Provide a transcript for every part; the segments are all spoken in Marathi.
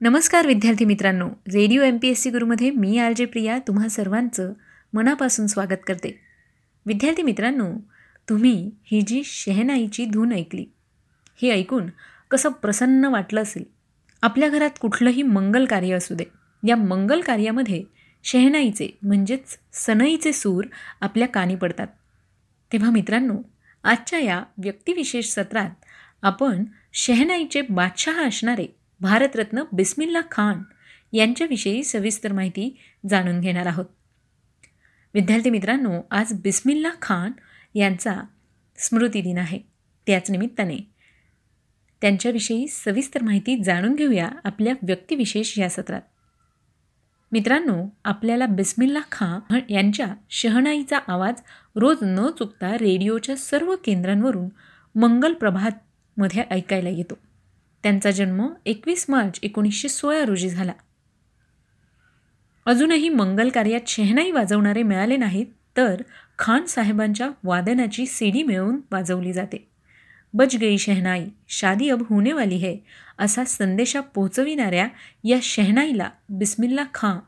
नमस्कार विद्यार्थी मित्रांनो. Radio M P S C गुरुमध्ये मी आर जे प्रिया तुम्हा सर्वांचं मनापासून स्वागत करते. विद्यार्थी मित्रांनो तुम्ही ही जी शहनाईची धून ऐकली हे ऐकून कसं प्रसन्न वाटलं असेल? आपल्या घरात कुठलंही मंगल कार्य असू दे. या मंगल कार्यामध्ये शहनाईचे म्हणजेच सनईचे सूर आपल्या कानी पडतात. तेव्हा मित्रांनो आजच्या या व्यक्तिविशेष सत्रात आपण शहनाईचे बादशहा असणारे भारतरत्न बिस्मिल्ला खान यांच्याविषयी सविस्तर माहिती जाणून घेणार आहोत. विद्यार्थी मित्रांनो आज बिस्मिल्ला खान यांचा स्मृती दिन आहे. त्याच निमित्ताने त्यांच्याविषयी सविस्तर माहिती जाणून घेऊया आपल्या व्यक्तिविशेष या सत्रात. मित्रांनो आपल्याला बिस्मिल्ला खान यांच्या शहनाईचा आवाज रोज न चुकता रेडिओच्या सर्व केंद्रांवरून मंगल प्रभातमध्ये ऐकायला येतो. त्यांचा जन्म एकवीस मार्च एकोणीसशे सोळा रोजी झाला. अजूनही मंगल कार्यात शहनाई वाजवणारे मिळाले नाहीत तर खान साहेबांच्या वादनाची सीडी मिळवून वाजवली जाते. बज गई शहनाई शादी अब होने वाली है असा संदेशा पोहोचविणाऱ्या या शहनाईला बिस्मिल्ला खां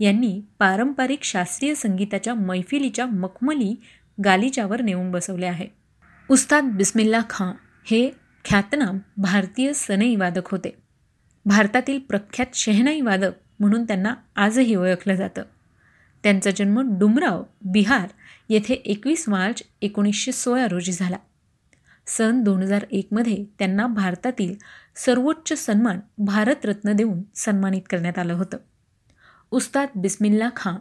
यांनी पारंपरिक शास्त्रीय संगीताच्या मैफिलीच्या मखमली गालिच्यावर नेऊन बसवले आहे. उस्ताद बिस्मिल्ला खां हे ख्यातनाम भारतीय सनई वादक होते. भारतातील प्रख्यात शहनाई वादक म्हणून त्यांना आजही ओळखलं जातं. त्यांचा जन्म डुमराव बिहार येथे एकवीस मार्च एकोणीसशे सोळा रोजी झाला. सन दोन हजार एकमध्ये त्यांना भारतातील सर्वोच्च सन्मान भारतरत्न देऊन सन्मानित करण्यात आलं होतं. उस्ताद बिस्मिल्ला खां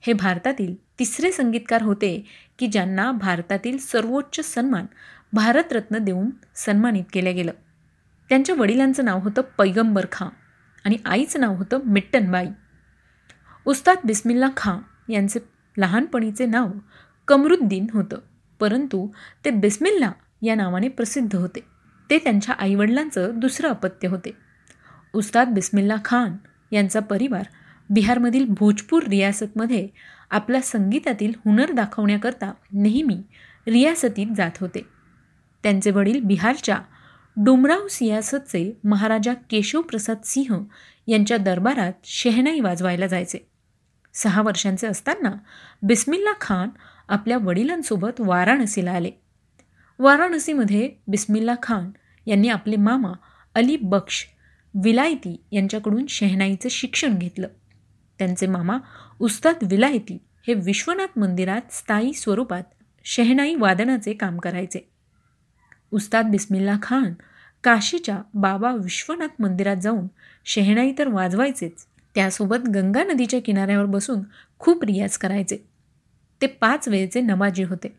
हे भारतातील तिसरे संगीतकार होते की ज्यांना भारतातील सर्वोच्च सन्मान भारतरत्न देऊन सन्मानित केलं गेलं. त्यांच्या वडिलांचं नाव होतं पैगंबर खां आणि आईचं नाव होतं मिट्टनबाई. उस्ताद बिस्मिल्ला खां यांचे लहानपणीचे नाव कमरुद्दीन होतं परंतु ते बिस्मिल्ला या नावाने प्रसिद्ध होते. ते त्यांच्या आईवडिलांचं दुसरं अपत्य होते. उस्ताद बिस्मिल्ला खान यांचा परिवार बिहारमधील भोजपूर रियासतमध्ये आपला संगीतातील हुनर दाखवण्याकरता नेहमी रियासतीत जात होते. त्यांचे वडील बिहारच्या डोमराव सियासतचे महाराजा केशवप्रसाद सिंह यांच्या दरबारात शेहनाई वाजवायला जायचे. सहा वर्षांचे असताना बिस्मिल्ला खान आपल्या वडिलांसोबत वाराणसीला आले. वाराणसीमध्ये बिस्मिल्ला खान यांनी आपले मामा अली बक्ष विलायती यांच्याकडून शेहनाईचं शिक्षण घेतलं. त्यांचे मामा उस्ताद विलायती हे विश्वनाथ मंदिरात स्थायी स्वरूपात शहनाई वादनाचे काम करायचे. उस्ताद बिस्मिल्ला खान काशीच्या बाबा विश्वनाथ मंदिरात जाऊन शेहनाई तर वाजवायचेच. त्यासोबत गंगा नदीच्या किनाऱ्यावर बसून खूप रियाज करायचे. ते पाच वेळेचे नमाजी होते.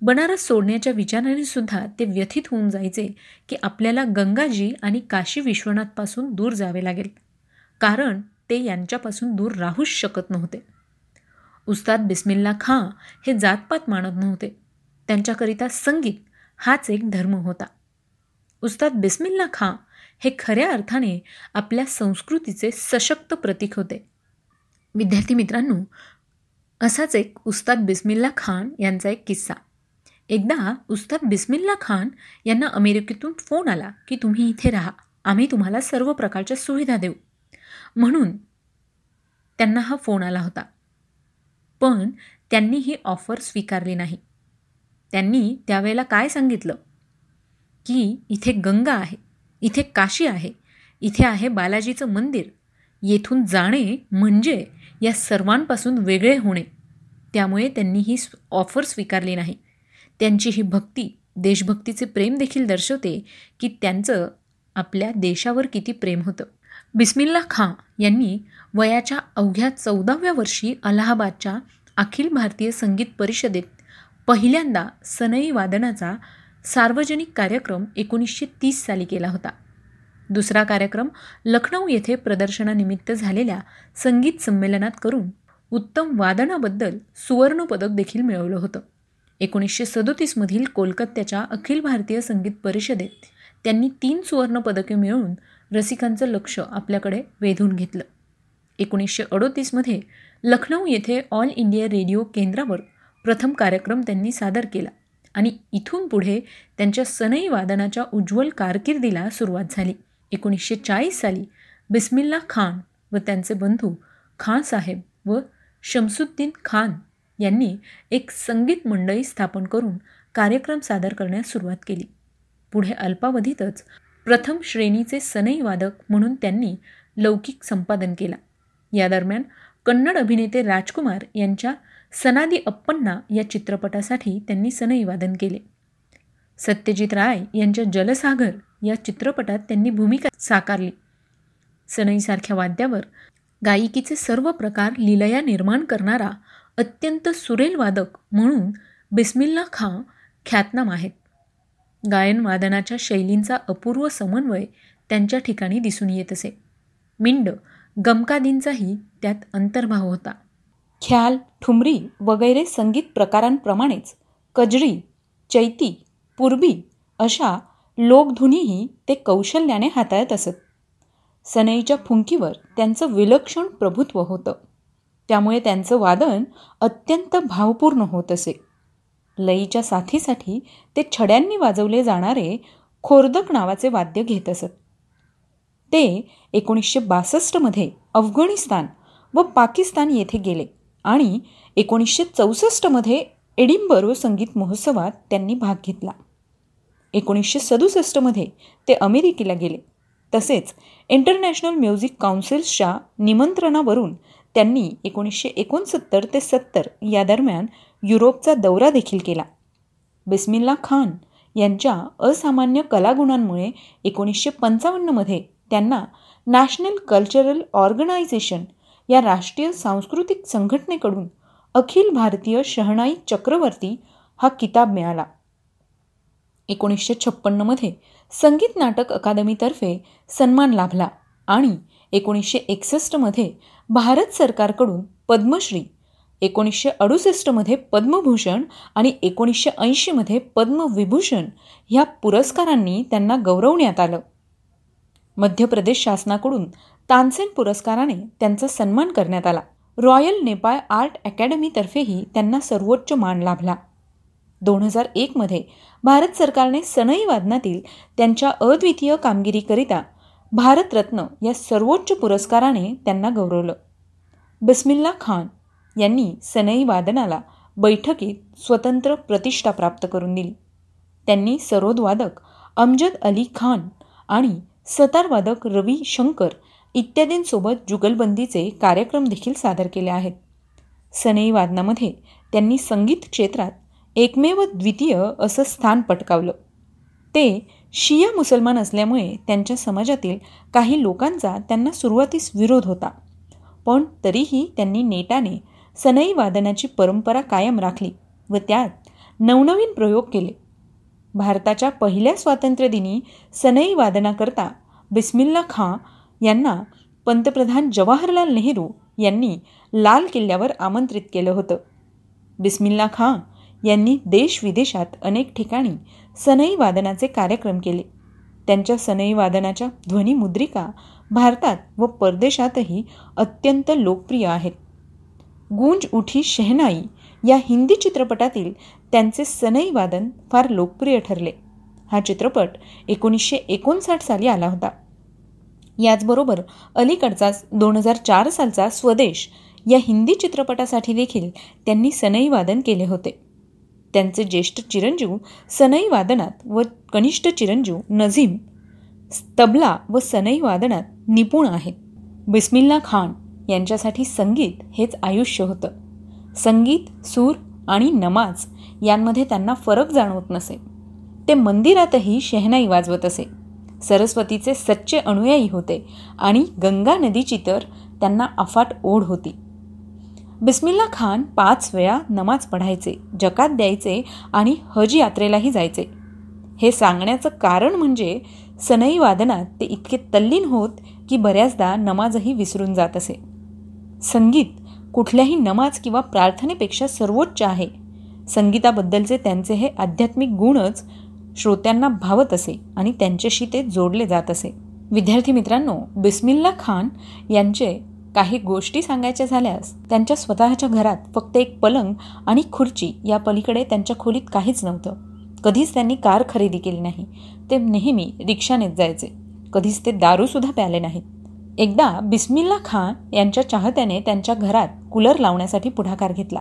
बनारस सोडण्याच्या विचाराने सुद्धा ते व्यथित होऊन जायचे की आपल्याला गंगाजी आणि काशी विश्वनाथपासून दूर जावे लागेल. कारण ते यांच्यापासून दूर राहूच शकत नव्हते. उस्ताद बिस्मिल्ला खां हे जातपात मानत नव्हते. त्यांच्याकरिता संगीत हाच एक धर्म होता. उस्ताद बिस्मिल्ला खां हे खऱ्या अर्थाने आपल्या संस्कृतीचे सशक्त प्रतीक होते. विद्यार्थी मित्रांनो असाच एक उस्ताद बिस्मिल्ला खान यांचा एक किस्सा. एकदा उस्ताद बिस्मिल्ला खान यांना अमेरिकेतून फोन आला की तुम्ही इथे राहा आम्ही तुम्हाला सर्व प्रकारच्या सुविधा देऊ. म्हणून त्यांना हा फोन आला होता. पण त्यांनी ही ऑफर स्वीकारली नाही. त्यांनी त्यावेळेला काय सांगितलं? की इथे गंगा आहे इथे काशी आहे इथे आहे बालाजीचं मंदिर. येथून जाणे म्हणजे या सर्वांपासून वेगळे होणे. त्यामुळे त्यांनी ही ऑफर स्वीकारली नाही. त्यांची ही भक्ती देशभक्तीचे प्रेम देखील दर्शवते की त्यांचं आपल्या देशावर किती प्रेम होतं. बिस्मिल्ला खां यांनी वयाच्या अवघ्या चौदाव्या वर्षी अलाहाबादच्या अखिल भारतीय संगीत परिषदेत पहिल्यांदा सनई वादनाचा सार्वजनिक कार्यक्रम एकोणीसशे तीस साली केला होता. दुसरा कार्यक्रम लखनौ येथे प्रदर्शनानिमित्त झालेल्या संगीत संमेलनात करून उत्तम वादनाबद्दल सुवर्णपदक देखील मिळवलं होतं. एकोणीसशे सदोतीसमधील कोलकात्याच्या अखिल भारतीय संगीत परिषदेत त्यांनी तीन सुवर्णपदके मिळवून रसिकांचं लक्ष आपल्याकडे वेधून घेतलं. एकोणीसशे अडोतीसमध्ये लखनौ येथे ऑल इंडिया रेडिओ केंद्रावर प्रथम कार्यक्रम त्यांनी सादर केला. आणि इथून पुढे त्यांच्या सनई वादनाच्या उज्ज्वल कारकिर्दीला सुरुवात झाली. एकोणीसशे चाळीस साली बिस्मिल्ला खान व त्यांचे बंधू खान साहेब व शमसुद्दीन खान यांनी एक संगीत मंडळी स्थापन करून कार्यक्रम सादर करण्यास सुरुवात केली. पुढे अल्पावधीतच प्रथम श्रेणीचे सनई वादक म्हणून त्यांनी लौकिक संपादन केला. या दरम्यान कन्नड अभिनेते राजकुमार यांच्या सनादी अप्पन्ना या चित्रपटासाठी त्यांनी सनई वादन केले. सत्यजित राय यांच्या जलसागर या चित्रपटात त्यांनी भूमिका साकारली. सनईसारख्या वाद्यावर गायिकीचे सर्व प्रकार लिलया निर्माण करणारा अत्यंत सुरेल वादक म्हणून बिस्मिल्ला खां ख्यातनाम आहेत. गायनवादनाच्या शैलींचा अपूर्व समन्वय त्यांच्या ठिकाणी दिसून येत असे. मिंड गमकादींचाही त्यात अंतर्भाव होता. ख्याल ठुमरी वगैरे संगीत प्रकारांप्रमाणेच कजरी चैती पूर्वी अशा लोकधुनीही ते कौशल्याने हाताळत असत. सनईच्या फुंकीवर त्यांचं विलक्षण प्रभुत्व होतं. त्यामुळे त्यांचं वादन अत्यंत भावपूर्ण होत असे. लईच्या साथीसाठी ते छड्यांनी वाजवले जाणारे खोर्दक नावाचे वाद्य घेत असत. ते एकोणीसशे बासष्टमध्ये अफगाणिस्तान व पाकिस्तान येथे गेले. आणि एकोणीसशे चौसष्टमध्ये एडिंबरो संगीत महोत्सवात त्यांनी भाग घेतला. एकोणीसशे सदुसष्टमध्ये ते अमेरिकेला गेले. तसेच इंटरनॅशनल म्युझिक काउन्सिल्सच्या निमंत्रणावरून त्यांनी एकोणीसशे एकोणसत्तर ते सत्तर या दरम्यान युरोपचा दौरा देखील केला. बिस्मिल्ला खान यांच्या असामान्य कलागुणांमुळे एकोणीसशे पंचावन्नमध्ये त्यांना नॅशनल कल्चरल ऑर्गनायझेशन या राष्ट्रीय सांस्कृतिक संघटनेकडून अखिल भारतीय शहनाई चक्रवर्ती हा किताब मिळाला. एकोणीसशे छप्पन्नमध्ये संगीत नाटक अकादमीतर्फे सन्मान लाभला आणि एकोणीसशे एकसष्टमध्ये भारत सरकारकडून पद्मश्री एकोणीसशे अडुसष्टमध्ये पद्मभूषण आणि एकोणीसशे ऐंशीमध्ये पद्मविभूषण ह्या पुरस्कारांनी त्यांना गौरवण्यात आलं. मध्य प्रदेश शासनाकडून तानसेन पुरस्काराने त्यांचा सन्मान करण्यात आला. रॉयल नेपाळ आर्ट अकॅडमीतर्फेही त्यांना सर्वोच्च मान लाभला. दोन हजार एकमध्ये भारत सरकारने सनई वादनातील त्यांच्या अद्वितीय कामगिरीकरिता भारतरत्न या सर्वोच्च पुरस्काराने त्यांना गौरवलं. बिस्मिल्ला खान यांनी सनई वादनाला बैठकीत स्वतंत्र प्रतिष्ठा प्राप्त करून दिली. त्यांनी सरोदवादक अमजद अली खान आणि सतारवादक रवी शंकर इत्यादींसोबत जुगलबंदीचे कार्यक्रम देखील सादर केले आहेत. सनई वादनामध्ये त्यांनी संगीत क्षेत्रात एकमेव द्वितीय असं स्थान पटकावलं. ते शिया मुसलमान असल्यामुळे त्यांच्या समाजातील काही लोकांचा त्यांना सुरुवातीस विरोध होता. पण तरीही त्यांनी नेटाने सनई वादनाची परंपरा कायम राखली व त्यात नवनवीन प्रयोग केले. भारताच्या पहिल्या स्वातंत्र्यदिनी सनई वादनाकरता बिस्मिल्ला खां यांना पंतप्रधान जवाहरलाल नेहरू यांनी लाल किल्ल्यावर आमंत्रित केलं होतं. बिस्मिल्ला खां यांनी देश विदेशात अनेक ठिकाणी सनई वादनाचे कार्यक्रम केले. त्यांच्या सनई वादनाच्या ध्वनिमुद्रिका भारतात व परदेशातही अत्यंत लोकप्रिय आहेत. गुंज उठी शहनाई या हिंदी चित्रपटातील त्यांचे सनई वादन फार लोकप्रिय ठरले. हा चित्रपट एकोणीसशे एकोणसाठ साली आला होता. याचबरोबर अलीकडचाच दोन हजार चार सालचा स्वदेश या हिंदी चित्रपटासाठी देखील त्यांनी सनई वादन केले होते. त्यांचे ज्येष्ठ चिरंजीव सनई वादनात व कनिष्ठ चिरंजीव नझीम तबला व सनई वादनात निपुण आहेत बिस्मिल्ला खान यांच्यासाठी संगीत हेच आयुष्य होतं. संगीत सूर आणि नमाज यांमध्ये त्यांना फरक जाणवत नसे. ते मंदिरातही शेहनाई वाजवत असे. सरस्वतीचे सच्चे अनुयायी होते आणि गंगा नदीची तर त्यांना अफाट ओढ होती. बिस्मिल्ला खान पाच वेळा नमाज पढायचे जकात द्यायचे आणि हज यात्रेलाही जायचे. हे सांगण्याचं कारण म्हणजे सनई वादनात ते इतके तल्लीन होत की बऱ्याचदा नमाजही विसरून जात असे. संगीत कुठल्याही नमाज किंवा प्रार्थनेपेक्षा सर्वोच्च आहे. संगीताबद्दलचे त्यांचे हे आध्यात्मिक गुणच श्रोत्यांना भावत असे आणि त्यांच्याशी ते जोडले जात असे. विद्यार्थी मित्रांनो बिस्मिल्ला खान यांचे काही गोष्टी सांगायच्या झाल्यास त्यांच्या स्वतःच्या घरात फक्त एक पलंग आणि खुर्ची या पलीकडे त्यांच्या खोलीत काहीच नव्हतं. कधीच त्यांनी कार खरेदी केली नाही. ते नेहमी रिक्षानेच जायचे. कधीच ते दारूसुद्धा प्याले नाहीत. एकदा बिस्मिल्ला खान यांच्या चाहत्याने त्यांच्या घरात कूलर लावण्यासाठी पुढाकार घेतला.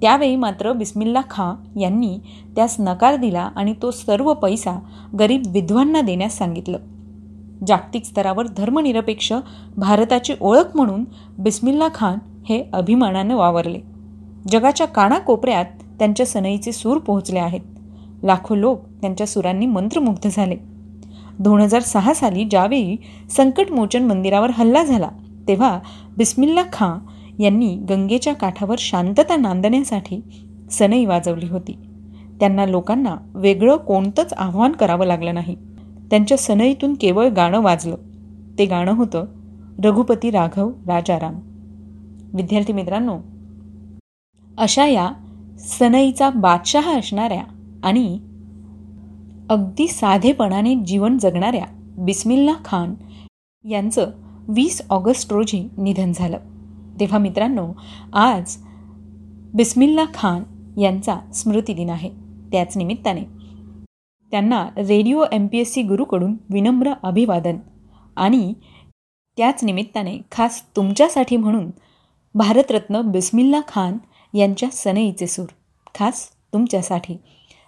त्यावेळी मात्र बिस्मिल्ला खान यांनी त्यास नकार दिला आणि तो सर्व पैसा गरीब विधवांना देण्यास सांगितलं. जागतिक स्तरावर धर्मनिरपेक्ष भारताची ओळख म्हणून बिस्मिल्ला खान हे अभिमानानं वावरले. जगाच्या कानाकोपऱ्यात त्यांच्या सनईचे सूर पोहोचले आहेत. लाखो लोक त्यांच्या सुरांनी मंत्रमुग्ध झाले. दोन हजार सहा साली ज्यावेळी संकटमोचन मंदिरावर हल्ला झाला तेव्हा बिस्मिल्ला खां यांनी गंगेच्या काठावर शांतता नांदण्यासाठी सनई वाजवली होती. त्यांना लोकांना वेगळं कोणतंच आव्हान करावं लागलं नाही. त्यांच्या सनईतून केवळ गाणं वाजलं. ते गाणं होतं रघुपती राघव राजाराम. विद्यार्थी मित्रांनो अशा या सनईचा बादशहा असणाऱ्या आणि अगदी साधेपणाने जीवन जगणाऱ्या बिस्मिल्ला खान यांचं वीस ऑगस्ट रोजी निधन झालं. तेव्हा मित्रांनो आज बिस्मिल्ला खान यांचा स्मृतिदिन आहे. त्याच निमित्ताने त्यांना radio M P S C गुरूकडून विनम्र अभिवादन आणि त्याच निमित्ताने खास तुमच्यासाठी म्हणून भारतरत्न बिस्मिल्ला खान यांच्या सनईचे सूर खास तुमच्यासाठी